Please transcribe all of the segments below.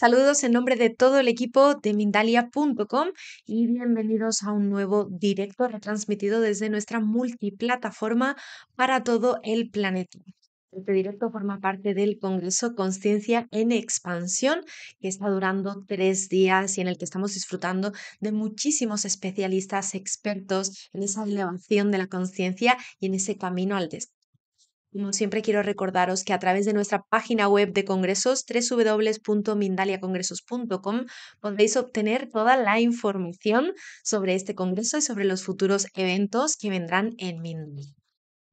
Saludos en nombre de todo el equipo de Mindalia.com y bienvenidos a un nuevo directo retransmitido desde nuestra multiplataforma para todo el planeta. Este directo forma parte del Congreso Conciencia en Expansión, que está durando tres días y en el que estamos disfrutando de muchísimos especialistas expertos en esa elevación de la conciencia y en ese camino al destino. Como siempre quiero recordaros que a través de nuestra página web de congresos www.mindaliacongresos.com podéis obtener toda la información sobre este congreso y sobre los futuros eventos que vendrán en Mindalia.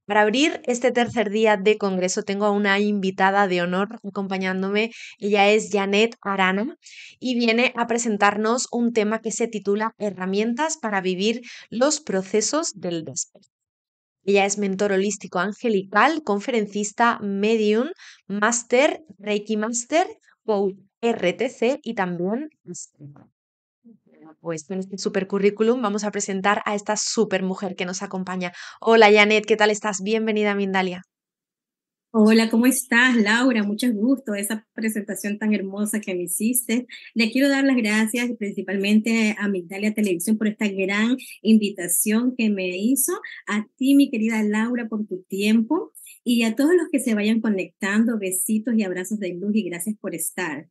Para abrir este tercer día de congreso tengo a una invitada de honor acompañándome. Ella es Janet Arana y viene a presentarnos un tema que se titula Herramientas para vivir los procesos del despertar. Ella es mentor holístico angelical, conferencista, medium, máster, Reiki Master, coach RTC y también pues en este super currículum vamos a presentar a esta super mujer que nos acompaña. Hola Janet, ¿qué tal estás? Bienvenida a Mindalia. Hola, ¿cómo estás, Laura? Mucho gusto esa presentación tan hermosa que me hiciste. Le quiero dar las gracias principalmente a Migdalia Televisión por esta gran invitación que me hizo, a ti, mi querida Laura, por tu tiempo y a todos los que se vayan conectando, besitos y abrazos de luz y gracias por estar.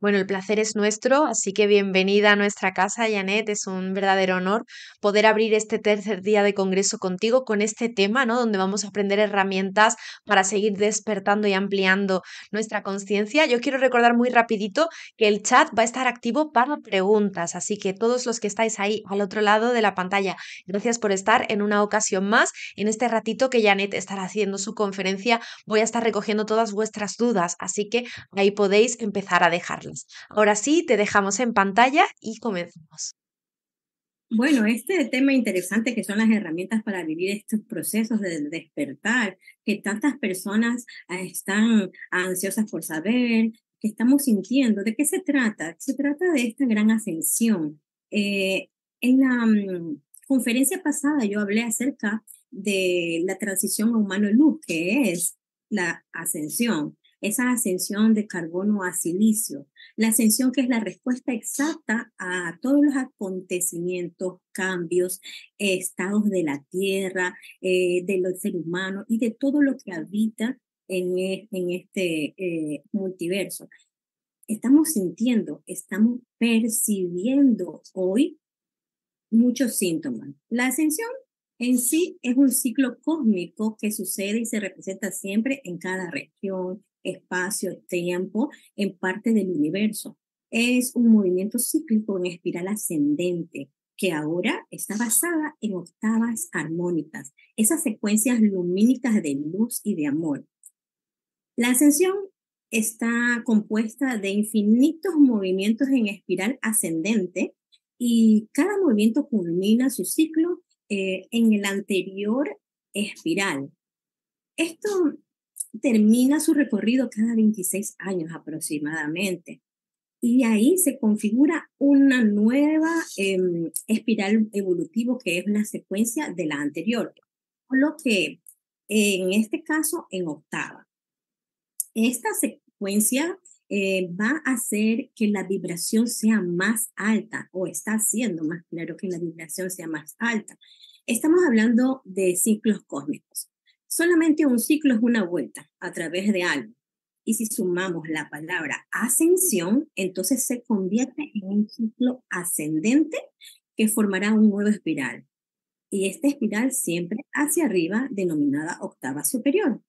Bueno, el placer es nuestro, así que bienvenida a nuestra casa, Janet. Es un verdadero honor poder abrir este tercer día de congreso contigo con este tema, ¿no? Donde vamos a aprender herramientas para seguir despertando y ampliando nuestra conciencia. Yo quiero recordar muy rapidito que el chat va a estar activo para preguntas, así que todos los que estáis ahí al otro lado de la pantalla, gracias por estar en una ocasión más. En este ratito que Janet estará haciendo su conferencia, voy a estar recogiendo todas vuestras dudas, así que ahí podéis empezar a dejarlas. Ahora sí, te dejamos en pantalla y comenzamos. Bueno, este tema interesante que son las herramientas para vivir estos procesos de despertar, que tantas personas ah, están ansiosas por saber, que estamos sintiendo, ¿de qué se trata? Se trata de esta gran ascensión. Eh, en la mm, conferencia pasada yo hablé acerca de la transición a humano-luz, que es la ascensión esa ascensión de carbono a silicio, la ascensión que es la respuesta exacta a todos los acontecimientos, cambios, estados de la Tierra, eh, del ser humano y de todo lo que habita en, e, en este eh, multiverso. Estamos sintiendo, estamos percibiendo hoy muchos síntomas. La ascensión en sí es un ciclo cósmico que sucede y se representa siempre en cada región, espacio, tiempo en parte del universo. Es un movimiento cíclico en espiral ascendente que ahora está basada en octavas armónicas, esas secuencias lumínicas de luz y de amor. La ascensión está compuesta de infinitos movimientos en espiral ascendente y cada movimiento culmina su ciclo eh, en el anterior espiral. Esto termina su recorrido cada 26 años aproximadamente. Y ahí se configura una nueva em, espiral evolutivo que es una secuencia de la anterior, lo que en este caso en octava. Esta secuencia eh, va a hacer que la vibración sea más alta o está haciendo más claro que la vibración sea más alta. Estamos hablando de ciclos cósmicos. Solamente un ciclo es una vuelta a través de algo. Y si sumamos la palabra ascensión, entonces se convierte en un ciclo ascendente que formará un nuevo espiral. Y esta espiral siempre hacia arriba, denominada octava superior.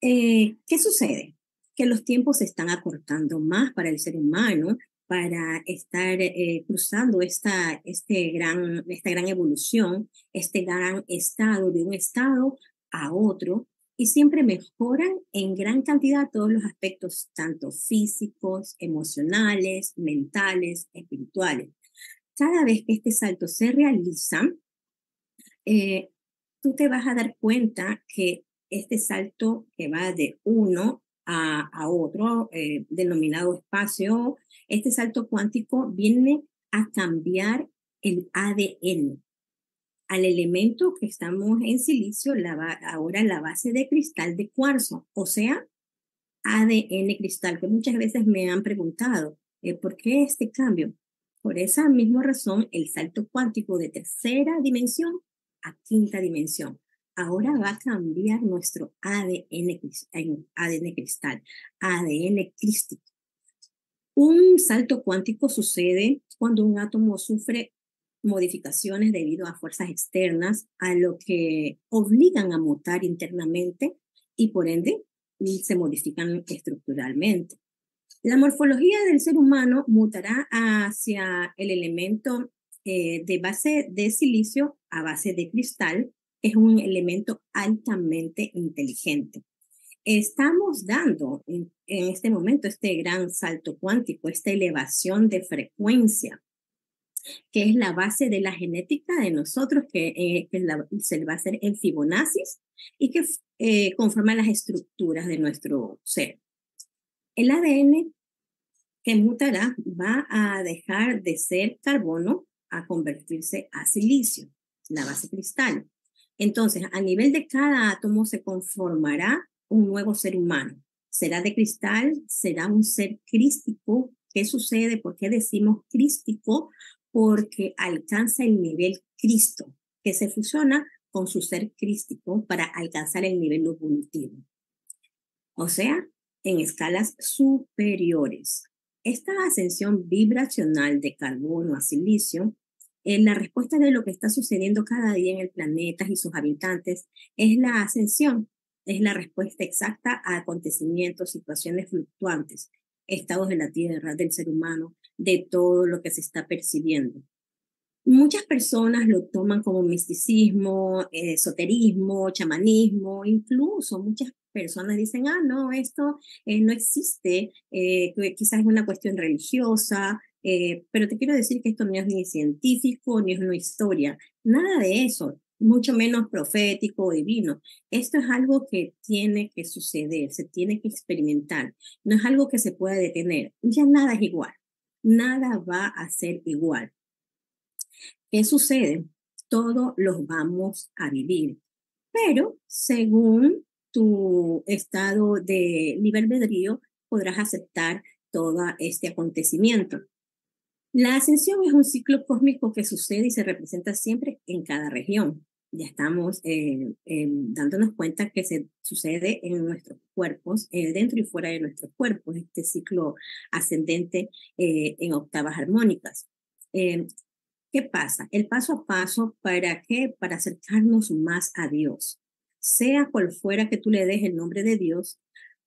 Eh, ¿Qué sucede? Que los tiempos se están acortando más para el ser humano, para estar eh, cruzando esta, este gran, esta gran evolución, este gran estado de un estado a otro y siempre mejoran en gran cantidad todos los aspectos, tanto físicos, emocionales, mentales, espirituales. Cada vez que este salto se realiza, eh, tú te vas a dar cuenta que este salto que va de uno a, a otro, eh, denominado espacio, este salto cuántico viene a cambiar el ADN al elemento que estamos en silicio, ahora la base de cristal de cuarzo, o sea, ADN cristal, que muchas veces me han preguntado, eh, ¿por qué este cambio? Por esa misma razón, el salto cuántico de tercera dimensión a quinta dimensión. Ahora va a cambiar nuestro ADN, ADN cristal, ADN crístico. Un salto cuántico sucede cuando un átomo sufre modificaciones debido a fuerzas externas, a lo que obligan a mutar internamente y por ende se modifican estructuralmente. La morfología del ser humano mutará hacia el elemento eh, de base de silicio a base de cristal, es un elemento altamente inteligente. Estamos dando en, este momento este gran salto cuántico, esta elevación de frecuencia, que es la base de la genética de nosotros, que, eh, se va a hacer en Fibonacci y que eh, conforma las estructuras de nuestro ser. El ADN que mutará va a dejar de ser carbono a convertirse a silicio, la base cristal. Entonces, a nivel de cada átomo se conformará un nuevo ser humano. Será de cristal, será un ser crístico. ¿Qué sucede? ¿Por qué decimos crístico? Porque alcanza el nivel Cristo, que se fusiona con su ser crístico para alcanzar el nivel evolutivo. O sea, en escalas superiores. Esta ascensión vibracional de carbono a silicio, en la respuesta de lo que está sucediendo cada día en el planeta y sus habitantes, es la ascensión, es la respuesta exacta a acontecimientos, situaciones fluctuantes, estados de la Tierra, del ser humano, de todo lo que se está percibiendo. Muchas personas lo toman como misticismo, esoterismo, chamanismo, incluso muchas personas dicen, ah, no, esto eh, no existe, eh, quizás es una cuestión religiosa, eh, pero te quiero decir que esto no es ni científico, ni es una historia, nada de eso, mucho menos profético o divino. Esto es algo que tiene que suceder, se tiene que experimentar, no es algo que se pueda detener, ya nada es igual, nada va a ser igual. ¿Qué sucede? Todos los vamos a vivir, pero según tu estado de libre albedrío, podrás aceptar todo este acontecimiento. La ascensión es un ciclo cósmico que sucede y se representa siempre en cada región. Ya estamos eh, dándonos cuenta que se sucede en nuestros cuerpos, eh, dentro y fuera de nuestros cuerpos, este ciclo ascendente eh, en octavas armónicas. ¿Qué pasa? El paso a paso, ¿para qué? Para acercarnos más a Dios sea cual fuera que tú le des el nombre de Dios,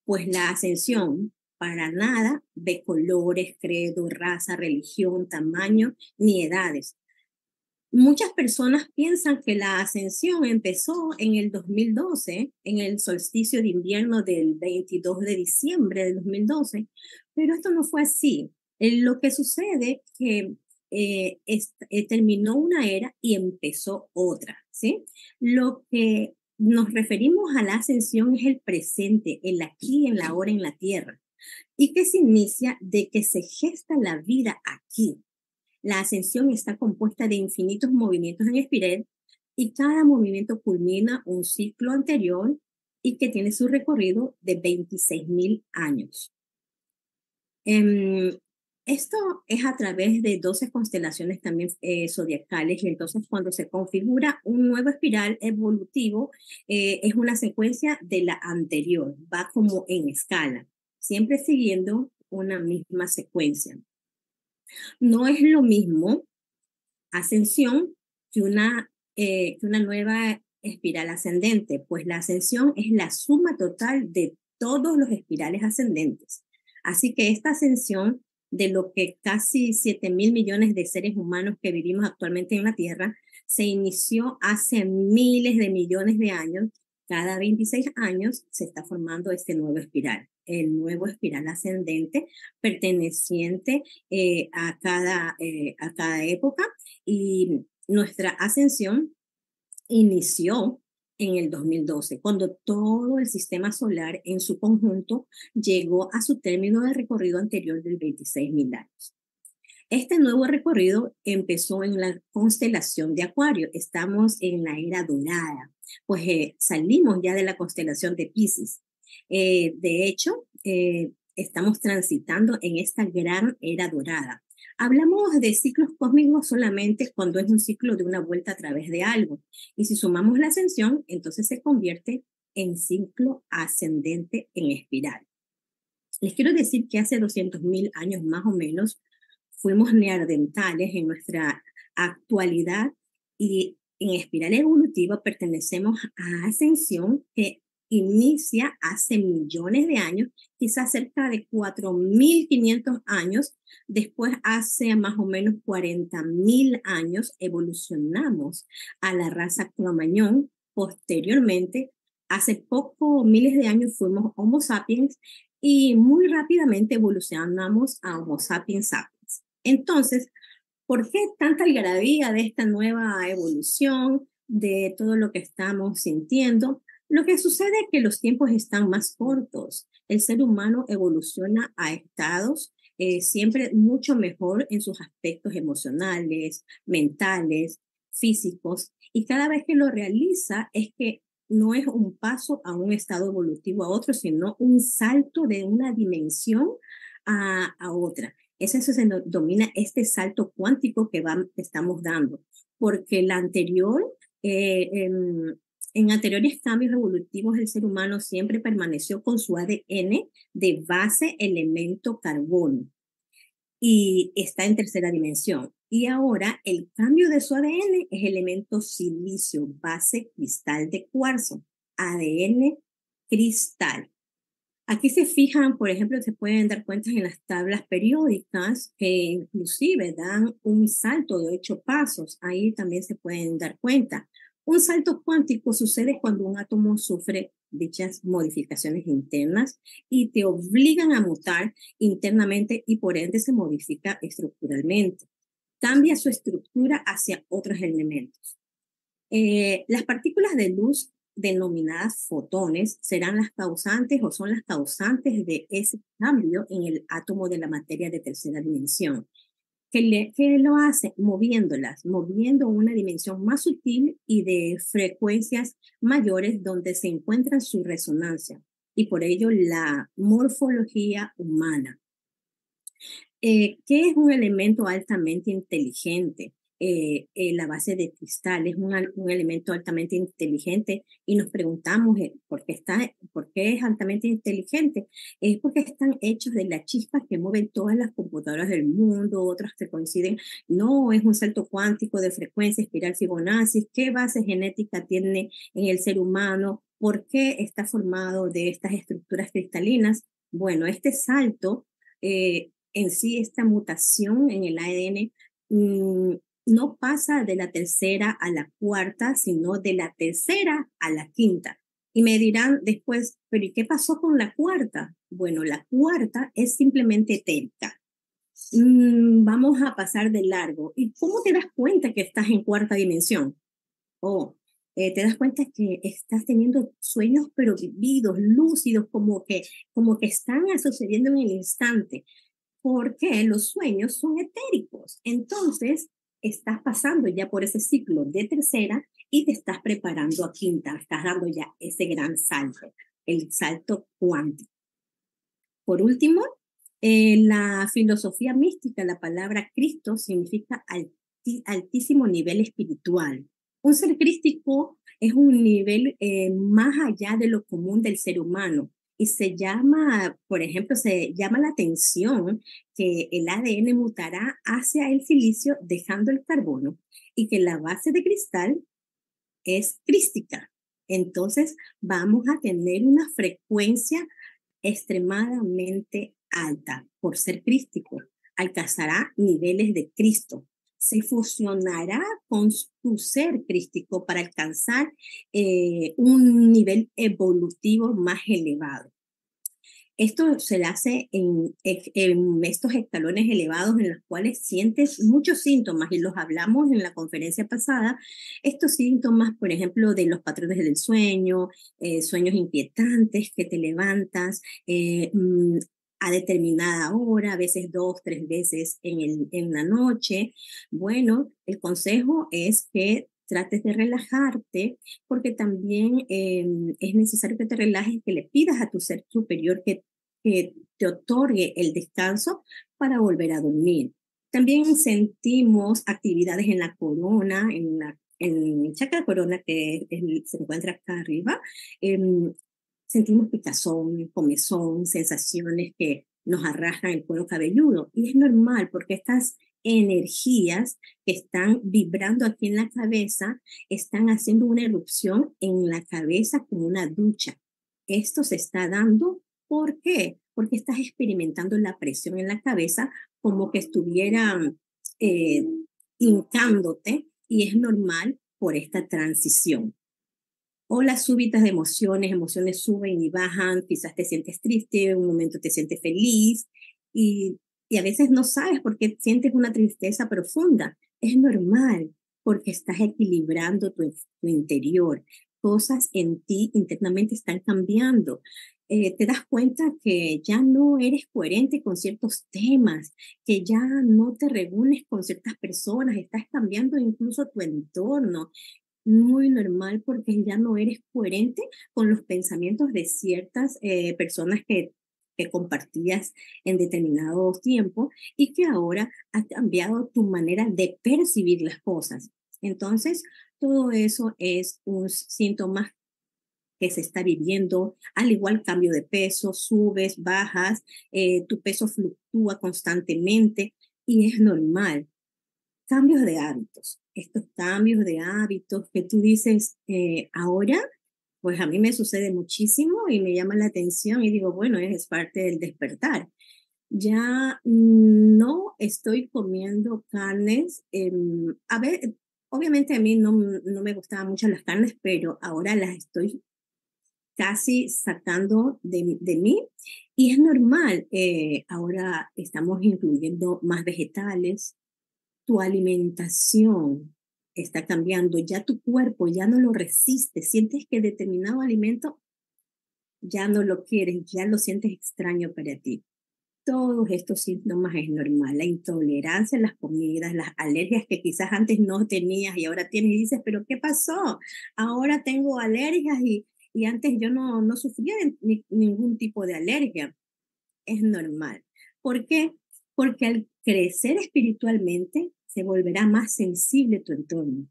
pues la ascensión para nada ve colores, credo, raza, religión, tamaño, ni edades. Muchas personas piensan que la ascensión empezó en el 2012, en el solsticio de invierno del 22 de diciembre del 2012, pero esto no fue así. Eh, lo que sucede es que eh, eh, terminó una era y empezó otra, ¿sí? Lo que nos referimos a la ascensión es el presente, el aquí, en la ahora, en la tierra. ¿Y qué se inicia? De que se gesta la vida aquí. La ascensión está compuesta de infinitos movimientos en espiral y cada movimiento culmina un ciclo anterior y que tiene su recorrido de 26.000 años. Em, esto es a través de 12 constelaciones también eh, zodiacales y entonces cuando se configura un nuevo espiral evolutivo eh, es una secuencia de la anterior, va como en escala, siempre siguiendo una misma secuencia. No es lo mismo ascensión que una, eh, que una nueva espiral ascendente, pues la ascensión es la suma total de todos los espirales ascendentes. Así que esta ascensión de lo que casi 7 mil millones de seres humanos que vivimos actualmente en la Tierra se inició hace miles de millones de años. Cada 26 años se está formando este nuevo espiral, el nuevo espiral ascendente perteneciente eh, a, cada, eh, a cada época y nuestra ascensión inició en el 2012, cuando todo el sistema solar en su conjunto llegó a su término de recorrido anterior del 26.000 años. Este nuevo recorrido empezó en la constelación de Acuario. Estamos en la era dorada, pues eh, salimos ya de la constelación de Pisces. Eh, de hecho, eh, estamos transitando en esta gran era dorada. Hablamos de ciclos cósmicos solamente cuando es un ciclo de una vuelta a través de algo. Y si sumamos la ascensión, entonces se convierte en ciclo ascendente en espiral. Les quiero decir que hace 200.000 años más o menos fuimos neandertales en nuestra actualidad y en espiral evolutiva pertenecemos a ascensión que inicia hace millones de años, quizás cerca de 4.500 años. Después, hace más o menos 40.000 años, evolucionamos a la raza cromañón. Posteriormente, hace poco, miles de años, fuimos Homo sapiens y muy rápidamente evolucionamos a Homo sapiens sapiens. Entonces, ¿por qué tanta algarabía de esta nueva evolución, de todo lo que estamos sintiendo? Lo que sucede es que los tiempos están más cortos. El ser humano evoluciona a estados eh, siempre mucho mejor en sus aspectos emocionales, mentales, físicos, y cada vez que lo realiza es que no es un paso a un estado evolutivo a otro, sino un salto de una dimensión a, otra. Eso se domina este salto cuántico que, estamos dando, porque la anterior eh, em, en anteriores cambios evolutivos, el ser humano siempre permaneció con su ADN de base elemento carbono y está en tercera dimensión. Y ahora el cambio de su ADN es elemento silicio, base cristal de cuarzo, ADN cristal. Aquí se fijan, por ejemplo, se pueden dar cuenta en las tablas periódicas que inclusive dan un salto de ocho pasos. Ahí también se pueden dar cuenta. Un salto cuántico sucede cuando un átomo sufre dichas modificaciones internas y te obligan a mutar internamente y por ende se modifica estructuralmente. Cambia su estructura hacia otros elementos. Eh, las partículas de luz denominadas fotones serán las causantes o son las causantes de ese cambio en el átomo de la materia de tercera dimensión que, lo hace moviéndolas, moviendo una dimensión más sutil y de frecuencias mayores donde se encuentra su resonancia y por ello la morfología humana. Eh, ¿Qué es un elemento altamente inteligente? Eh, eh, la base de cristal es un, un, elemento altamente inteligente y nos preguntamos eh, ¿por, qué está, por qué es altamente inteligente. Es porque están hechos de las chispas que mueven todas las computadoras del mundo, otras que coinciden. No, es un salto cuántico de frecuencia, espiral Fibonacci. ¿Qué base genética tiene en el ser humano? ¿Por qué está formado de estas estructuras cristalinas? Bueno, este salto en sí, esta mutación en el ADN, mm, no pasa de la tercera a la cuarta, sino de la tercera a la quinta. Y me dirán después, pero ¿y qué pasó con la cuarta? Bueno, la cuarta es simplemente etérica. Mm, vamos a pasar de largo. ¿Y cómo te das cuenta que estás en cuarta dimensión? Oh, eh, te das cuenta que estás teniendo sueños pero vividos, lúcidos, como que, como que están sucediendo en el instante, porque los sueños son etéricos. Entonces, estás pasando ya por ese ciclo de tercera y te estás preparando a quinta, estás dando ya ese gran salto, el salto cuántico. Por último, en la filosofía mística, la palabra Cristo significa altísimo nivel espiritual. Un ser crístico es un nivel eh, más allá de lo común del ser humano y se llama, por ejemplo, se llama la atención que el ADN mutará hacia el silicio dejando el carbono y que la base de cristal es crística. Entonces vamos a tener una frecuencia extremadamente alta por ser crístico. Alcanzará niveles de Cristo. Se fusionará con su ser crístico para alcanzar eh, un nivel evolutivo más elevado. Esto se hace en, estos escalones elevados en los cuales sientes muchos síntomas y los hablamos en la conferencia pasada. Estos síntomas, por ejemplo, de los patrones del sueño, eh, sueños inquietantes que te levantas, eh, mm, a determinada hora, a veces dos, tres veces en, el, en la noche. Bueno, el consejo es que trates de relajarte, porque también em, es necesario que te relajes, que le pidas a tu ser superior que que te otorgue el descanso para volver a dormir. También sentimos actividades en la corona, en la en chakra corona que se encuentra acá arriba. Em, sentimos picazón, comezón, sensaciones que nos arrastran el cuero cabelludo. Y es normal porque estas energías que están vibrando aquí en la cabeza están haciendo una erupción en la cabeza como una ducha. Esto se está dando, ¿por qué? Porque estás experimentando la presión en la cabeza como que estuvieran eh, hincándote y es normal por esta transición o las súbitas de emociones, emociones suben y bajan, quizás te sientes triste, un momento te sientes feliz y, y a veces no sabes por qué sientes una tristeza profunda. Es normal porque estás equilibrando tu, tu interior. Cosas en ti internamente están cambiando. Eh, te das cuenta que ya no eres coherente con ciertos temas, que ya no te reúnes con ciertas personas, estás cambiando incluso tu entorno muy normal porque ya no eres coherente con los pensamientos de ciertas eh, personas que, que compartías en determinado tiempo y que ahora ha cambiado tu manera de percibir las cosas. Entonces, todo eso es un síntoma que se está viviendo, al igual cambio de peso, subes, bajas, eh, tu peso fluctúa constantemente y es normal. Cambios de hábitos estos cambios de hábitos que tú dices eh, ahora, pues a mí me sucede muchísimo y me llama la atención y digo, bueno, es parte del despertar. Ya no estoy comiendo carnes. a ver, obviamente a mí no, no me gustaban mucho las carnes, pero ahora las estoy casi sacando de, de mí y es normal. Eh, ahora estamos incluyendo más vegetales, tu alimentación está cambiando, ya tu cuerpo ya no lo resiste, sientes que determinado alimento ya no lo quieres, ya lo sientes extraño para ti. Todos estos síntomas es normal, la intolerancia a las comidas, las alergias que quizás antes no tenías y ahora tienes y dices, pero ¿qué pasó? Ahora tengo alergias y, y antes yo no, no sufría ningún tipo de alergia. Es normal. ¿Por qué? Porque al crecer espiritualmente se volverá más sensible tu entorno.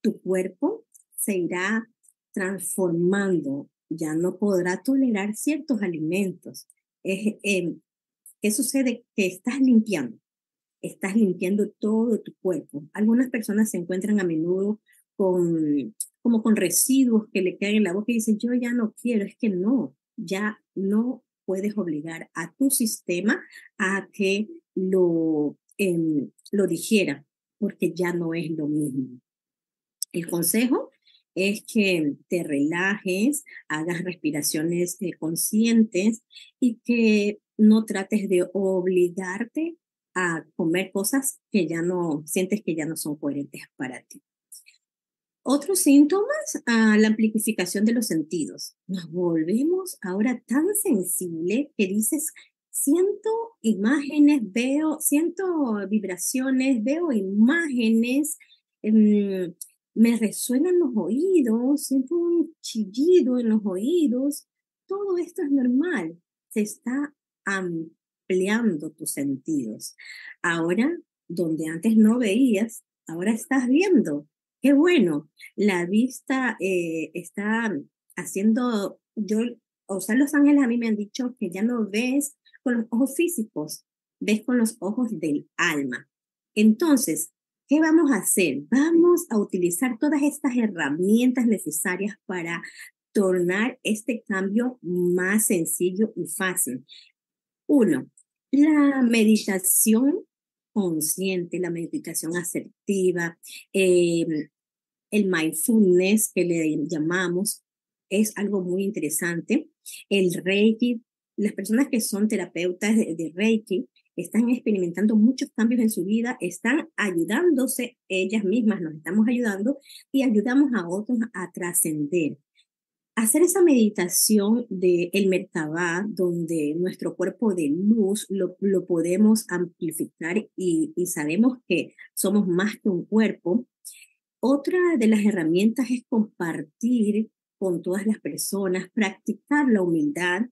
Tu cuerpo se irá transformando, ya no podrá tolerar ciertos alimentos. Em, ¿Qué sucede? Que estás limpiando, estás limpiando todo tu cuerpo. Algunas personas se encuentran a menudo con, como con residuos que le quedan en la boca y dicen, yo ya no quiero, es que no, ya no puedes obligar a tu sistema a que lo, eh, lo digiera, porque ya no es lo mismo. El consejo es que te relajes, hagas respiraciones eh, conscientes y que no trates de obligarte a comer cosas que ya no sientes que ya no son coherentes para ti. Otros síntomas, a la amplificación de los sentidos. Nos volvemos ahora tan sensible que dices, siento imágenes, veo, siento vibraciones, veo imágenes, em, me resuenan los oídos, siento un chillido en los oídos. Todo esto es normal. Se está ampliando tus sentidos. Ahora, donde antes no veías, ahora estás viendo. Qué bueno, la vista eh, está haciendo, yo, o sea, los ángeles a mí me han dicho que ya no ves con los ojos físicos, ves con los ojos del alma. Entonces, ¿qué vamos a hacer? Vamos a utilizar todas estas herramientas necesarias para tornar este cambio más sencillo y fácil. Uno, la meditación consciente, la meditación asertiva, em, el mindfulness que le llamamos, es algo muy interesante. El Reiki, las personas que son terapeutas de, Reiki están experimentando muchos cambios en su vida, están ayudándose ellas mismas, nos estamos ayudando y ayudamos a otros a trascender hacer esa meditación de el Merkabah, donde nuestro cuerpo de luz lo, lo podemos amplificar y, y, sabemos que somos más que un cuerpo. Otra de las herramientas es compartir con todas las personas, practicar la humildad,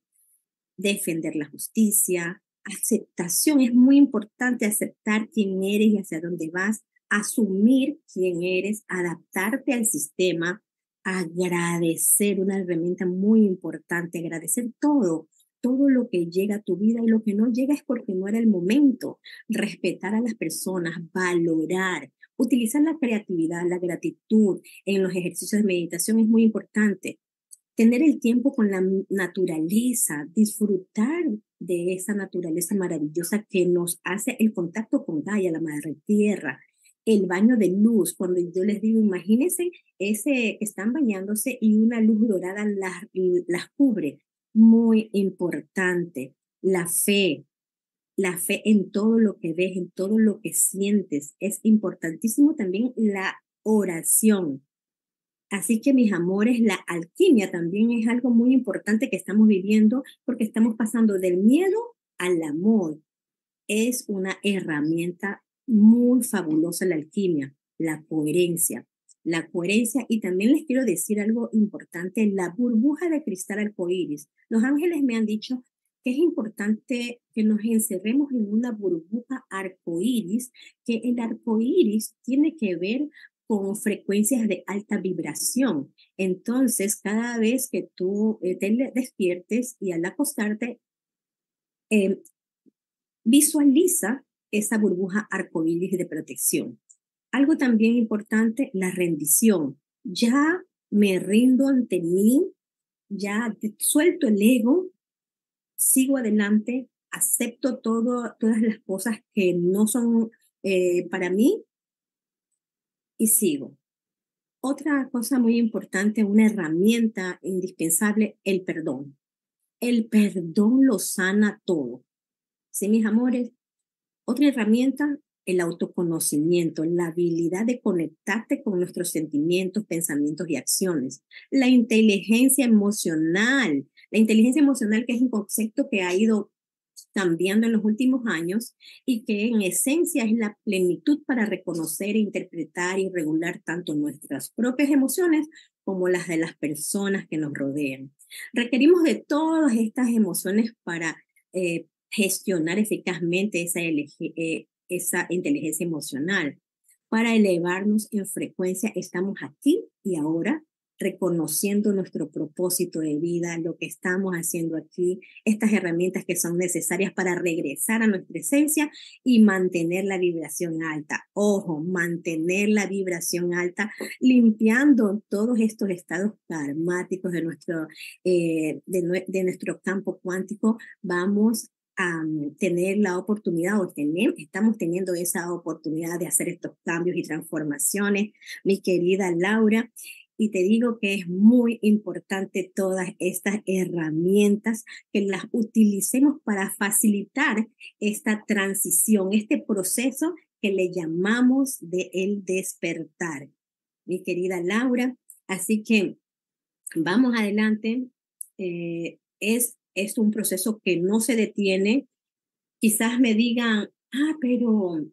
defender la justicia, aceptación. Es muy importante aceptar quién eres y hacia dónde vas, asumir quién eres, adaptarte al sistema, agradecer, una herramienta muy importante, agradecer todo, todo lo que llega a tu vida y lo que no llega es porque no era el momento. Respetar a las personas, valorar, utilizar la creatividad, la gratitud en los ejercicios de meditación es muy importante. Tener el tiempo con la naturaleza, disfrutar de esa naturaleza maravillosa que nos hace el contacto con Gaia, la madre tierra, el baño de luz, cuando yo les digo, imagínense ese, están bañándose y una luz dorada las, las cubre. Muy importante, la fe, la fe en todo lo que ves, en todo lo que sientes. Es importantísimo también la oración. Así que mis amores, la alquimia también es algo muy importante que estamos viviendo porque estamos pasando del miedo al amor. Es una herramienta muy fabulosa la alquimia, la coherencia. La coherencia, y también les quiero decir algo importante, la burbuja de cristal arcoíris. Los ángeles me han dicho que es importante que nos encerremos en una burbuja arcoíris, que el arcoíris tiene que ver con frecuencias de alta vibración. Entonces, cada vez que tú eh, te despiertes y al acostarte, eh, visualiza esa burbuja arcoíris de protección. Algo también importante, la rendición. Ya me rindo ante mí, ya suelto el ego, sigo adelante, acepto todo, todas las cosas que no son eh, para mí y sigo. Otra cosa muy importante, una herramienta indispensable, el perdón. El perdón lo sana todo. Sí, mis amores, otra herramienta, el autoconocimiento, la habilidad de conectarte con nuestros sentimientos, pensamientos y acciones. La inteligencia emocional. La inteligencia emocional que es un concepto que ha ido cambiando en los últimos años y que en esencia es la plenitud para reconocer, interpretar y regular tanto nuestras propias emociones como las de las personas que nos rodean. Requerimos de todas estas emociones para eh, gestionar eficazmente esa, eh, esa inteligencia emocional. Para elevarnos en frecuencia, estamos aquí y ahora reconociendo nuestro propósito de vida, lo que estamos haciendo aquí, estas herramientas que son necesarias para regresar a nuestra esencia y mantener la vibración alta. Ojo, mantener la vibración alta, limpiando todos estos estados karmáticos de nuestro, eh, de, de nuestro campo cuántico. Vamos a tener la oportunidad o tener, estamos teniendo esa oportunidad de hacer estos cambios y transformaciones, mi querida Laura. Y te digo que es muy importante todas estas herramientas que las utilicemos para facilitar esta transición, este proceso que le llamamos de el despertar. Mi querida Laura, así que vamos adelante. Eh, es es un proceso que no se detiene. Quizás me digan, ah, pero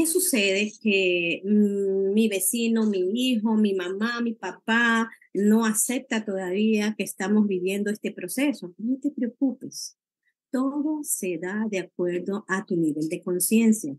¿qué sucede? Que mm, mi vecino, mi hijo, mi mamá, mi papá no acepta todavía que estamos viviendo este proceso. No te preocupes. Todo se da de acuerdo a tu nivel de conciencia.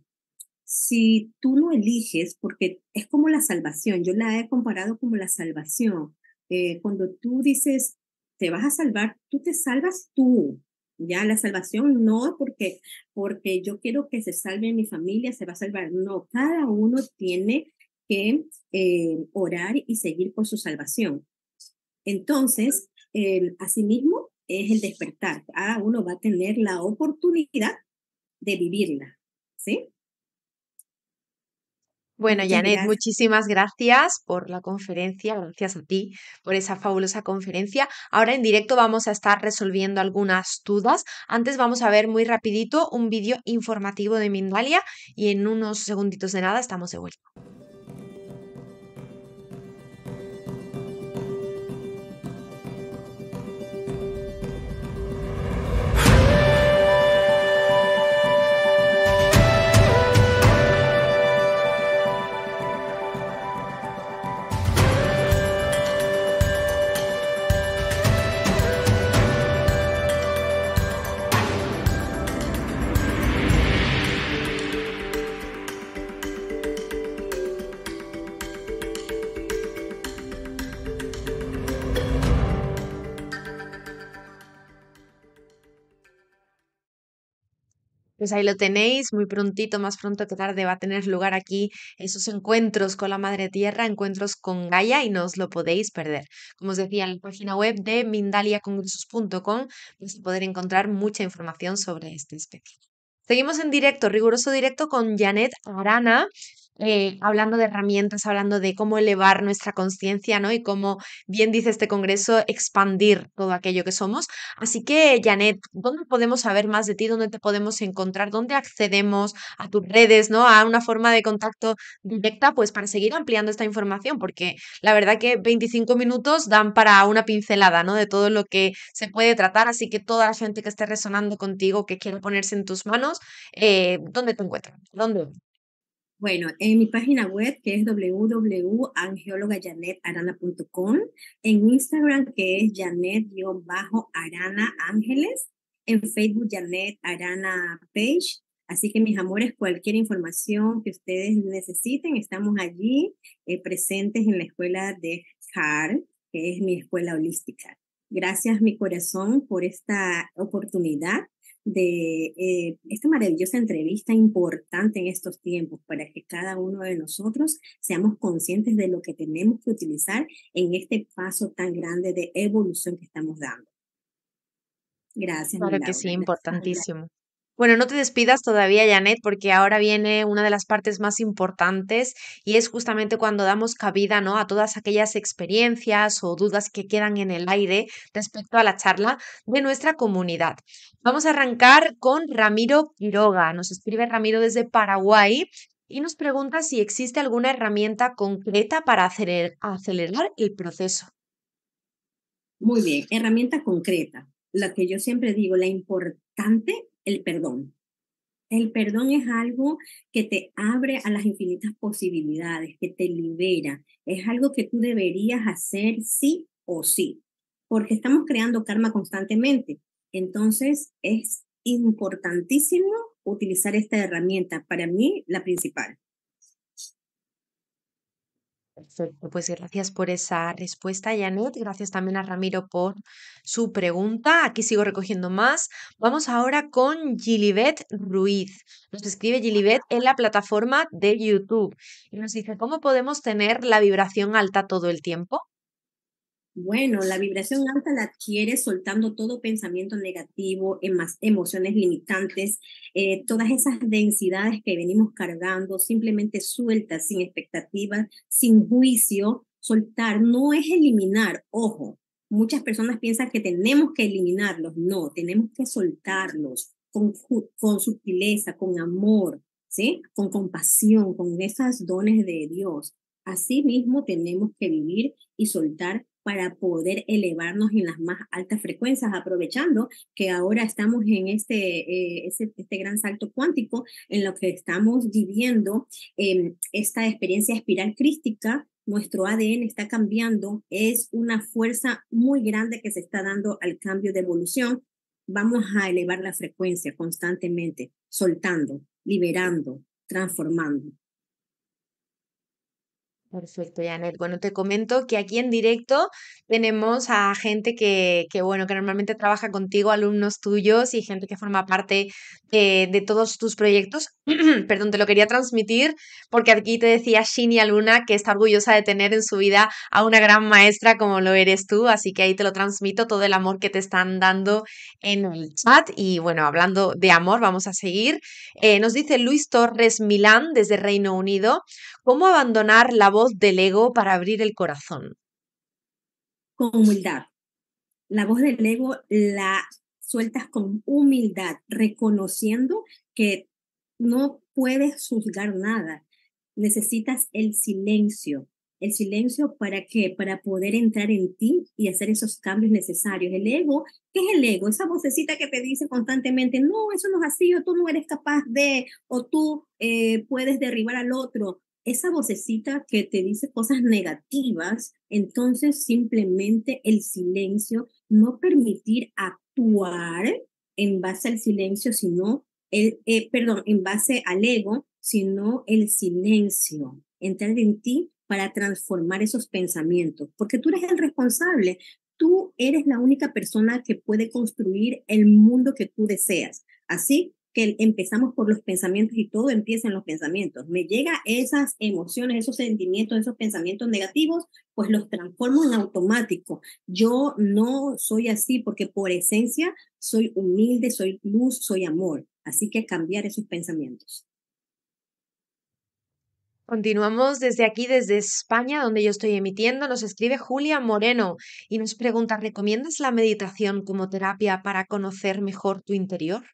Si tú lo eliges, porque es como la salvación, yo la he comparado como la salvación. Eh, cuando tú dices, te vas a salvar, tú te salvas tú. Ya la salvación no porque, porque yo quiero que se salve mi familia, se va a salvar. No, cada uno tiene que eh, orar y seguir por su salvación. Entonces, asimismo, es el despertar. Cada uno va a tener la oportunidad de vivirla. ¿Sí? Bueno, Janet, muchísimas gracias por la conferencia, gracias a ti por esa fabulosa conferencia. Ahora en directo vamos a estar resolviendo algunas dudas. Antes vamos a ver muy rapidito un vídeo informativo de Mindalia y en unos segunditos de nada estamos de vuelta. Pues ahí lo tenéis, muy prontito, más pronto que tarde va a tener lugar aquí esos encuentros con la Madre Tierra, encuentros con Gaia y no os lo podéis perder. Como os decía, en la página web de mindaliacongresos.com vais a poder encontrar mucha información sobre este especie. Seguimos en directo, riguroso directo con Janet Arana, eh, hablando de herramientas, hablando de cómo elevar nuestra conciencia, ¿no? Y cómo, bien dice este congreso, expandir todo aquello que somos. Así que, Janet, ¿dónde podemos saber más de ti? ¿Dónde te podemos encontrar? ¿Dónde accedemos a tus redes, ¿no? A una forma de contacto directa, pues para seguir ampliando esta información, porque la verdad que 25 minutos dan para una pincelada, ¿no? De todo lo que se puede tratar. Así que toda la gente que esté resonando contigo, que quiera ponerse en tus manos, eh, ¿dónde te encuentran? ¿Dónde? Bueno, en mi página web que es www.angeologajanetarana.com, en Instagram que es Janet-Arana Ángeles, en Facebook Janet Arana Page. Así que mis amores, cualquier información que ustedes necesiten, estamos allí eh, presentes en la escuela de CAR, que es mi escuela holística. Gracias mi corazón por esta oportunidad de eh, esta maravillosa entrevista importante en estos tiempos para que cada uno de nosotros seamos conscientes de lo que tenemos que utilizar en este paso tan grande de evolución que estamos dando. Gracias. Claro que sí, importantísimo. Bueno, no te despidas todavía, Janet, porque ahora viene una de las partes más importantes y es justamente cuando damos cabida, ¿no? A todas aquellas experiencias o dudas que quedan en el aire respecto a la charla de nuestra comunidad. Vamos a arrancar con Ramiro Quiroga. Nos escribe Ramiro desde Paraguay y nos pregunta si existe alguna herramienta concreta para acelerar el proceso. Muy bien, herramienta concreta. La que yo siempre digo, la importante el perdón. El perdón es algo que te abre a las infinitas posibilidades, que te libera. Es algo que tú deberías hacer sí o sí, porque estamos creando karma constantemente. Entonces es importantísimo utilizar esta herramienta, para mí la principal. Perfecto, pues gracias por esa respuesta, Janet. Gracias también a Ramiro por su pregunta. Aquí sigo recogiendo más. Vamos ahora con Gilibet Ruiz. Nos escribe Gilibet en la plataforma de YouTube y nos dice, ¿cómo podemos tener la vibración alta todo el tiempo? Bueno, la vibración alta la adquieres soltando todo pensamiento negativo, emociones limitantes, eh, todas esas densidades que venimos cargando, simplemente sueltas, sin expectativas, sin juicio. Soltar no es eliminar, ojo, muchas personas piensan que tenemos que eliminarlos, no, tenemos que soltarlos con, con sutileza, con amor, ¿sí? Con compasión, con esos dones de Dios. Así mismo tenemos que vivir y soltar para poder elevarnos en las más altas frecuencias, aprovechando que ahora estamos en este, eh, este, gran salto cuántico en lo que estamos viviendo em, esta experiencia espiral crística. Nuestro ADN está cambiando, es una fuerza muy grande que se está dando al cambio de evolución. Vamos a elevar la frecuencia constantemente, soltando, liberando, transformando. Perfecto, Janet. Bueno, te comento que aquí en directo tenemos a gente que, que, bueno, que normalmente trabaja contigo, alumnos tuyos y gente que forma parte de, todos tus proyectos. Perdón, te lo quería transmitir porque aquí te decía Shini Luna que está orgullosa de tener en su vida a una gran maestra como lo eres tú, así que ahí te lo transmito, todo el amor que te están dando en el chat. Y bueno, hablando de amor, vamos a seguir. Eh, nos dice Luis Torres Milán desde Reino Unido, ¿cómo abandonar la voz del ego para abrir el corazón? Con humildad. La voz del ego la sueltas con humildad, reconociendo que no puedes juzgar nada. Necesitas el silencio. El silencio para qué? Para poder entrar en ti y hacer esos cambios necesarios. El ego, ¿qué es el ego? Esa vocecita que te dice constantemente, no, eso no es así, o tú no eres capaz de, o tú eh, puedes derribar al otro. Esa vocecita que te dice cosas negativas, entonces simplemente el silencio, no permitir actuar en base al silencio, sino el, eh, perdón, en base al ego, sino el silencio, entrar en ti para transformar esos pensamientos, porque tú eres el responsable, tú eres la única persona que puede construir el mundo que tú deseas. Así que empezamos por los pensamientos y todo empieza en los pensamientos. Me llega esas emociones, esos sentimientos, esos pensamientos negativos, pues los transformo en automático. Yo no soy así porque por esencia soy humilde, soy luz, soy amor. Así que cambiar esos pensamientos. Continuamos desde aquí, desde España, donde yo estoy emitiendo. Nos escribe Julia Moreno y nos pregunta, ¿recomiendas la meditación como terapia para conocer mejor tu interior?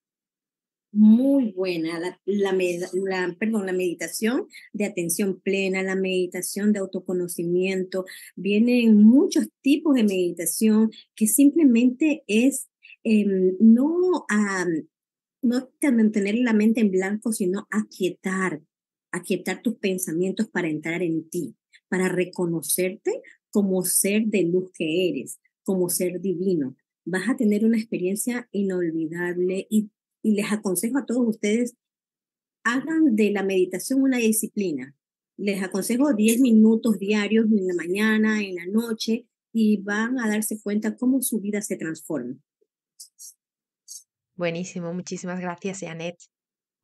Muy buena, la, la, perdón, la meditación de atención plena, la meditación de autoconocimiento. Vienen muchos tipos de meditación que simplemente es em, no, a no mantener la mente en blanco, sino aquietar, aquietar tus pensamientos para entrar en ti, para reconocerte como ser de luz que eres, como ser divino. Vas a tener una experiencia inolvidable y, y les aconsejo a todos ustedes, hagan de la meditación una disciplina. Les aconsejo 10 minutos diarios en la mañana, en la noche, y van a darse cuenta cómo su vida se transforma. Buenísimo, muchísimas gracias, Janet.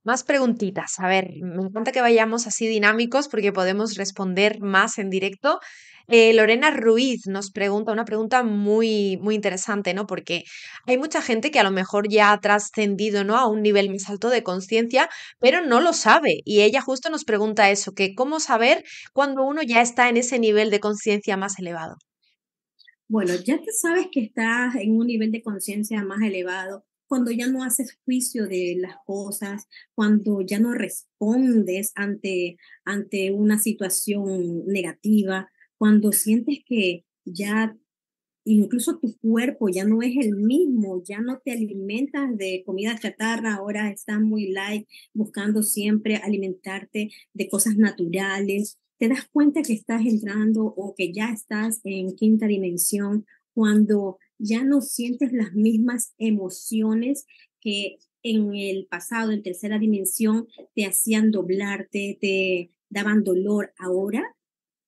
Más preguntitas. A ver, me encanta que vayamos así dinámicos porque podemos responder más en directo. Eh, Lorena Ruiz nos pregunta una pregunta muy, muy interesante, ¿no? Porque hay mucha gente que a lo mejor ya ha trascendido, ¿no? A un nivel más alto de conciencia, pero no lo sabe. Y ella justo nos pregunta eso, que cómo saber cuando uno ya está en ese nivel de conciencia más elevado. Bueno, ya te sabes que estás en un nivel de conciencia más elevado cuando ya no haces juicio de las cosas, cuando ya no respondes ante, ante una situación negativa, cuando sientes que ya incluso tu cuerpo ya no es el mismo, ya no te alimentas de comida chatarra, ahora estás muy light, buscando siempre alimentarte de cosas naturales, te das cuenta que estás entrando o que ya estás en quinta dimensión cuando ya no sientes las mismas emociones que en el pasado, en tercera dimensión, te hacían doblarte, te daban dolor. Ahora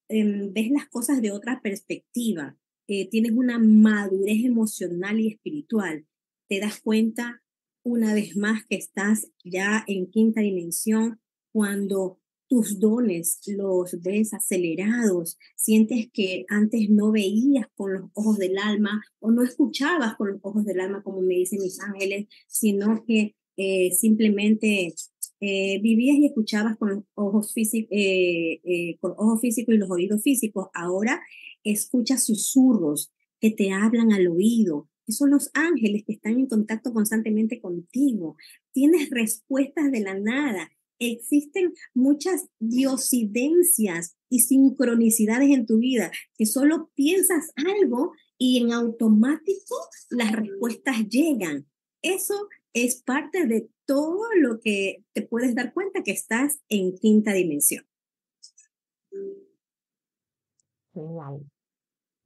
em, ves las cosas de otra perspectiva, eh, tienes una madurez emocional y espiritual, te das cuenta una vez más que estás ya en quinta dimensión cuando tus dones los ves acelerados, sientes que antes no veías con los ojos del alma o no escuchabas con los ojos del alma, como me dicen mis ángeles, sino que eh, simplemente eh, vivías y escuchabas con los ojos físicos, eh, con ojos físicos y los oídos físicos. Ahora escuchas susurros que te hablan al oído, que son los ángeles que están en contacto constantemente contigo. Tienes respuestas de la nada existen muchas diosidencias y sincronicidades en tu vida, que solo piensas algo y en automático las respuestas llegan. Eso es parte de todo lo que te puedes dar cuenta que estás en quinta dimensión.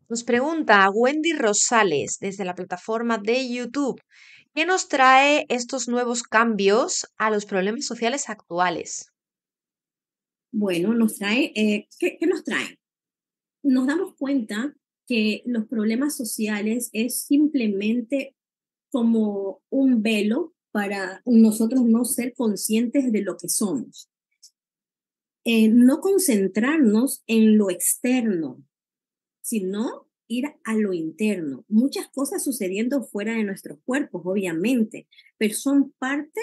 Nos pregunta Wendy Rosales desde la plataforma de YouTube. ¿Qué nos trae estos nuevos cambios a los problemas sociales actuales? Bueno, nos trae, eh, ¿qué, ¿qué nos trae? Nos damos cuenta que los problemas sociales es simplemente como un velo para nosotros no ser conscientes de lo que somos. Eh, no concentrarnos en lo externo, sino ir a lo interno. Muchas cosas sucediendo fuera de nuestros cuerpos, obviamente, pero son parte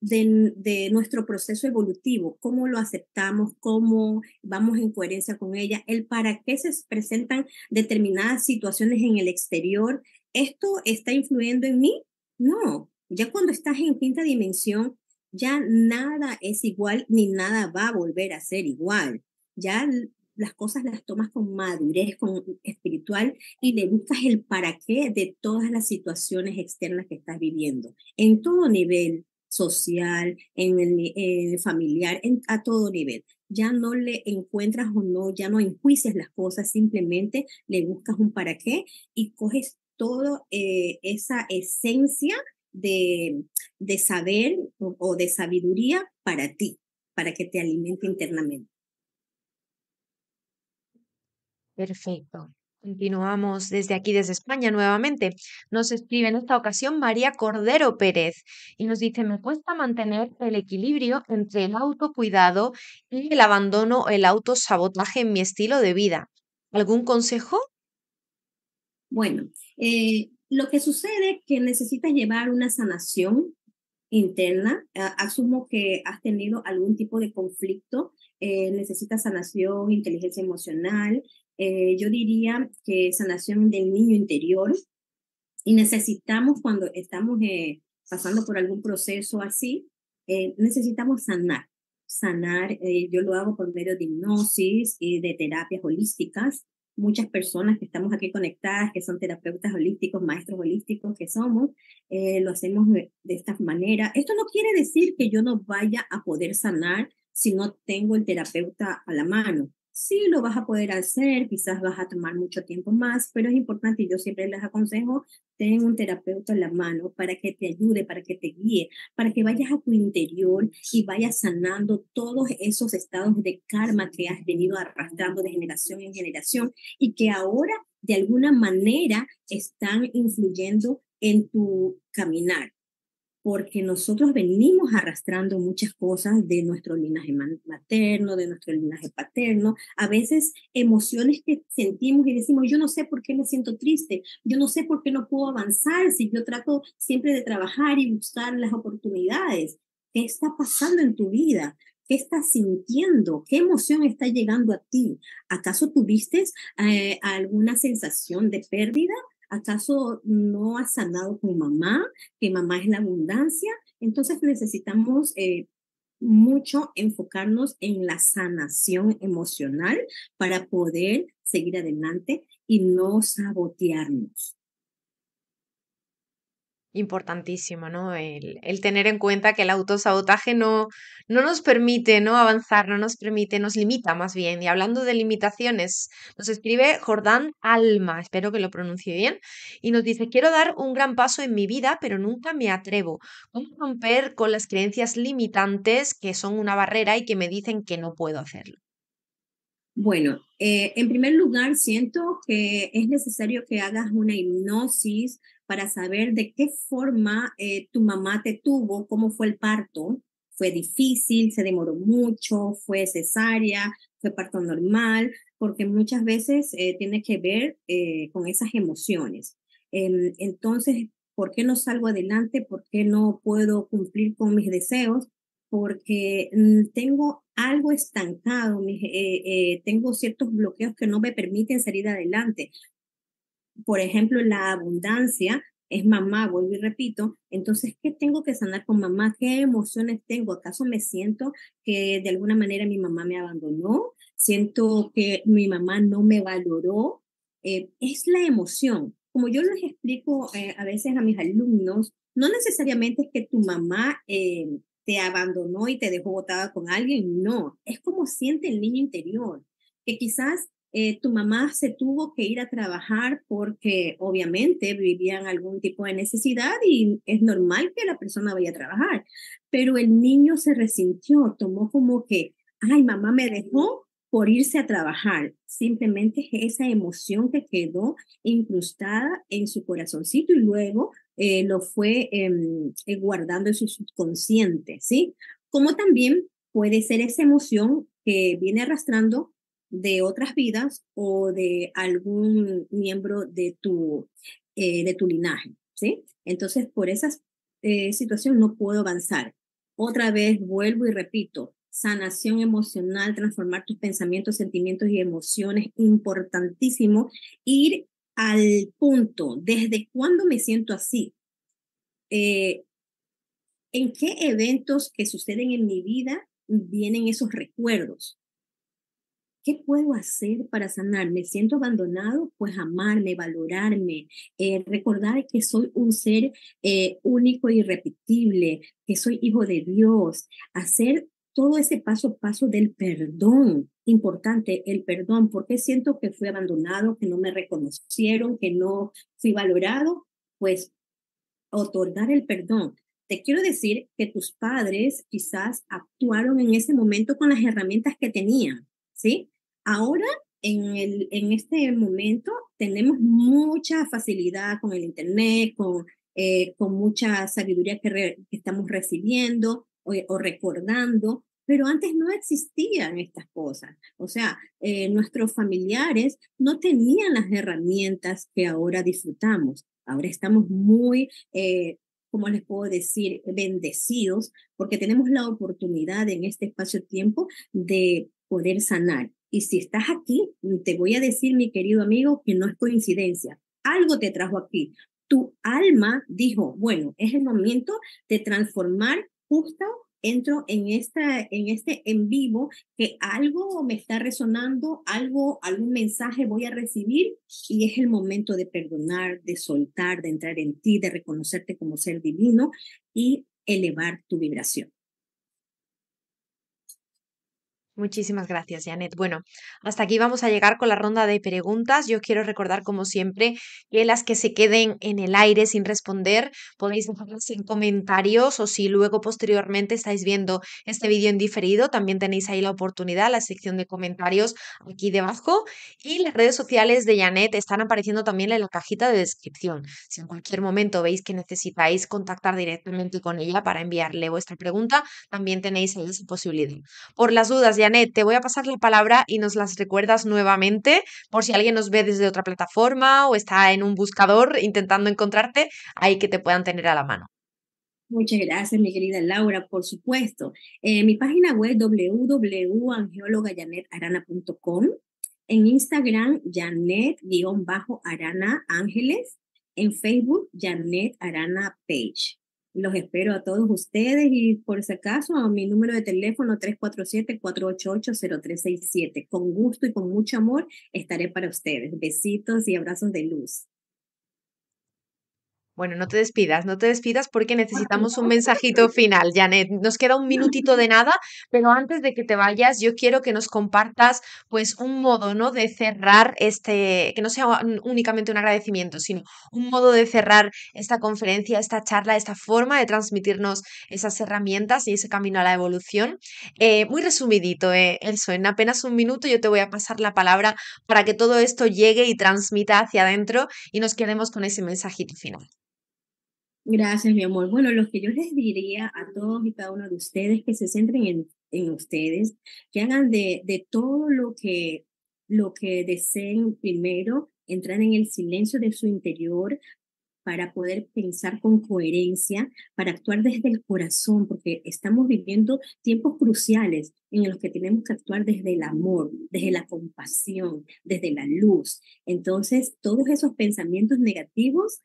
de, nuestro proceso evolutivo, cómo lo aceptamos, cómo vamos en coherencia con ella, el para qué se presentan determinadas situaciones en el exterior. ¿Esto está influyendo en mí? No, ya cuando estás en quinta dimensión, ya nada es igual ni nada va a volver a ser igual. Ya las cosas las tomas con madurez, con espiritual y le buscas el para qué de todas las situaciones externas que estás viviendo, en todo nivel social, en el, familiar, en, a todo nivel. Ya no le encuentras o no, ya no enjuicias las cosas, simplemente le buscas un para qué y coges toda eh, esa esencia de, de saber o de sabiduría para ti, para que te alimente internamente. Perfecto. Continuamos desde aquí, desde España, nuevamente. Nos escribe en esta ocasión María Cordero Pérez y nos dice, me cuesta mantener el equilibrio entre el autocuidado y el abandono o el autosabotaje en mi estilo de vida. ¿Algún consejo? Bueno, eh, lo que sucede es que necesitas llevar una sanación interna. asumo que has tenido algún tipo de conflicto, eh, necesitas sanación, inteligencia emocional, eh, yo diría que sanación del niño interior y necesitamos cuando estamos eh, pasando por algún proceso así, eh, necesitamos sanar. Sanar, yo lo hago por medio de hipnosis y de terapias holísticas. Muchas personas que estamos aquí conectadas, que son terapeutas holísticos, maestros holísticos que somos, lo hacemos de esta manera. Esto no quiere decir que yo no vaya a poder sanar si no tengo el terapeuta a la mano Sí, lo vas a poder hacer, quizás vas a tomar mucho tiempo más, pero es importante y yo siempre les aconsejo, ten un terapeuta en la mano para que te ayude, para que te guíe, para que vayas a tu interior y vayas sanando todos esos estados de karma que has venido arrastrando de generación en generación y que ahora de alguna manera están influyendo en tu caminar porque nosotros venimos arrastrando muchas cosas de nuestro linaje materno, de nuestro linaje paterno, a veces emociones que sentimos y decimos, yo no sé por qué me siento triste, yo no sé por qué no puedo avanzar si yo trato siempre de trabajar y buscar las oportunidades. ¿Qué está pasando en tu vida? ¿Qué estás sintiendo? ¿Qué emoción está llegando a ti? ¿Acaso tuviste eh, alguna sensación de pérdida? ¿Acaso no has sanado con mamá? Que mamá es la abundancia. Entonces necesitamos eh, mucho enfocarnos en la sanación emocional para poder seguir adelante y no sabotearnos importantísimo, ¿no? El, tener en cuenta que el autosabotaje no, no nos permite ¿no? avanzar, no nos permite, nos limita más bien. Y hablando de limitaciones, nos escribe Jordán Alma, espero que lo pronuncie bien, y nos dice, quiero dar un gran paso en mi vida, pero nunca me atrevo. ¿Cómo romper con las creencias limitantes que son una barrera y que me dicen que no puedo hacerlo? Bueno, eh, en primer lugar, siento que es necesario que hagas una hipnosis para saber de qué forma eh, tu mamá te tuvo, cómo fue el parto. Fue difícil, se demoró mucho, fue cesárea, fue parto normal, porque muchas veces eh, tiene que ver eh, con esas emociones. Em, entonces, ¿por qué no salgo adelante? ¿Por qué no puedo cumplir con mis deseos? Porque mm, tengo algo estancado, tengo ciertos bloqueos que no me permiten salir adelante por ejemplo, la abundancia es mamá, vuelvo y repito, entonces, ¿qué tengo que sanar con mamá? ¿Qué emociones tengo? ¿Acaso me siento que de alguna manera mi mamá me abandonó? ¿Siento que mi mamá no me valoró? Eh, es la emoción. Como yo les explico eh, a veces a mis alumnos, no necesariamente es que tu mamá eh, te abandonó y te dejó botada con alguien, no, es como siente el niño interior, que quizás eh, tu mamá se tuvo que ir a trabajar porque obviamente vivían algún tipo de necesidad y es normal que la persona vaya a trabajar, pero el niño se resintió, tomó como que, ay, mamá me dejó por irse a trabajar. Simplemente esa emoción que quedó incrustada en su corazoncito y luego eh, lo fue em, eh, guardando en su subconsciente, ¿sí? Como también puede ser esa emoción que viene arrastrando de otras vidas o de algún miembro de tu, eh, de tu linaje, ¿sí? Entonces, por esa eh, situación no puedo avanzar. Otra vez vuelvo y repito, sanación emocional, transformar tus pensamientos, sentimientos y emociones, importantísimo. Ir al punto, ¿desde cuándo me siento así? Eh, ¿En qué eventos que suceden en mi vida vienen esos recuerdos? ¿Qué puedo hacer para sanar? ¿Me siento abandonado? Pues amarme, valorarme, eh, recordar que soy un ser eh, único y irrepetible, que soy hijo de Dios, hacer todo ese paso a paso del perdón. Importante, el perdón, porque siento que fui abandonado, que no me reconocieron, que no fui valorado, pues otorgar el perdón. Te quiero decir que tus padres quizás actuaron en ese momento con las herramientas que tenían, ¿sí? Ahora en, el, en este momento tenemos mucha facilidad con el Internet, con, eh, con mucha sabiduría que, estamos recibiendo o, recordando, pero antes no existían estas cosas. O sea, eh, nuestros familiares no tenían las herramientas que ahora disfrutamos. Ahora estamos muy, eh, ¿cómo les puedo decir?, bendecidos porque tenemos la oportunidad en este espacio-tiempo de poder sanar. Y si estás aquí, te voy a decir, mi querido amigo, que no es coincidencia. Algo te trajo aquí. Tu alma dijo, bueno, es el momento de transformar justo entro en, esta, en este en vivo que algo me está resonando, algo, algún mensaje voy a recibir y es el momento de perdonar, de soltar, de entrar en ti, de reconocerte como ser divino y elevar tu vibración. Muchísimas gracias, Janet. Bueno, hasta aquí vamos a llegar con la ronda de preguntas. Yo quiero recordar, como siempre, que las que se queden en el aire sin responder, podéis dejarlas en comentarios o si luego posteriormente estáis viendo este vídeo en diferido, también tenéis ahí la oportunidad, la sección de comentarios aquí debajo. Y las redes sociales de Janet están apareciendo también en la cajita de descripción. Si en cualquier momento veis que necesitáis contactar directamente con ella para enviarle vuestra pregunta, también tenéis esa posibilidad. Por las dudas, Janet, te voy a pasar la palabra y nos las recuerdas nuevamente por si alguien nos ve desde otra plataforma o está en un buscador intentando encontrarte, ahí que te puedan tener a la mano. Muchas gracias, mi querida Laura, por supuesto. Eh, mi página web www.angeologayanetarana.com. En Instagram, Janet-Arana Ángeles. En Facebook, Janet Arana Page. Los espero a todos ustedes y por si acaso a mi número de teléfono 347-488-0367. Con gusto y con mucho amor estaré para ustedes. Besitos y abrazos de luz. Bueno, no te despidas, no te despidas porque necesitamos un mensajito final, Janet. Nos queda un minutito de nada, pero antes de que te vayas, yo quiero que nos compartas pues un modo, ¿no? De cerrar este, que no sea únicamente un agradecimiento, sino un modo de cerrar esta conferencia, esta charla, esta forma de transmitirnos esas herramientas y ese camino a la evolución. Eh, muy resumidito, eh, Elso, en apenas un minuto yo te voy a pasar la palabra para que todo esto llegue y transmita hacia adentro y nos quedemos con ese mensajito final. Gracias, mi amor. Bueno, lo que yo les diría a todos y cada uno de ustedes, que se centren en, en ustedes, que hagan de, de todo lo que, lo que deseen primero, entrar en el silencio de su interior para poder pensar con coherencia, para actuar desde el corazón, porque estamos viviendo tiempos cruciales en los que tenemos que actuar desde el amor, desde la compasión, desde la luz. Entonces, todos esos pensamientos negativos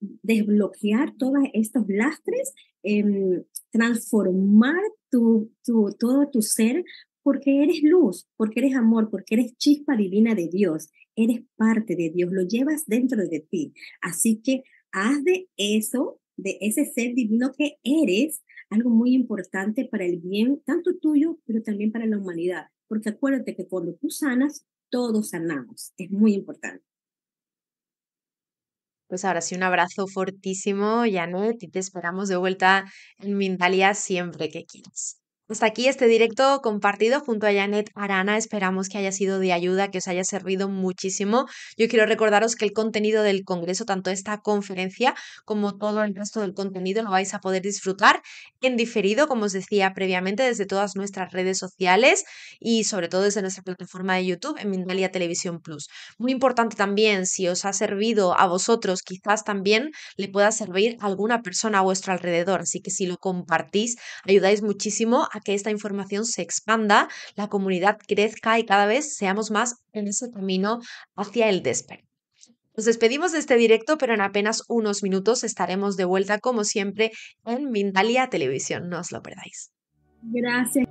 desbloquear todos estos lastres, em, transformar tu, tu, todo tu ser porque eres luz, porque eres amor, porque eres chispa divina de Dios, eres parte de Dios, lo llevas dentro de ti. Así que haz de eso, de ese ser divino que eres, algo muy importante para el bien, tanto tuyo, pero también para la humanidad. Porque acuérdate que cuando tú sanas, todos sanamos. Es muy importante. Pues ahora sí, un abrazo fortísimo, Janet, y te esperamos de vuelta en Mindalia siempre que quieras. Hasta aquí este directo compartido junto a Janet Arana. Esperamos que haya sido de ayuda, que os haya servido muchísimo. Yo quiero recordaros que el contenido del Congreso, tanto esta conferencia como todo el resto del contenido, lo vais a poder disfrutar en diferido, como os decía previamente, desde todas nuestras redes sociales y sobre todo desde nuestra plataforma de YouTube en Mindalia Televisión Plus. Muy importante también, si os ha servido a vosotros, quizás también le pueda servir a alguna persona a vuestro alrededor. Así que si lo compartís, ayudáis muchísimo que esta información se expanda, la comunidad crezca y cada vez seamos más en ese camino hacia el despertar. Nos despedimos de este directo, pero en apenas unos minutos estaremos de vuelta, como siempre, en Mindalia Televisión. No os lo perdáis. Gracias.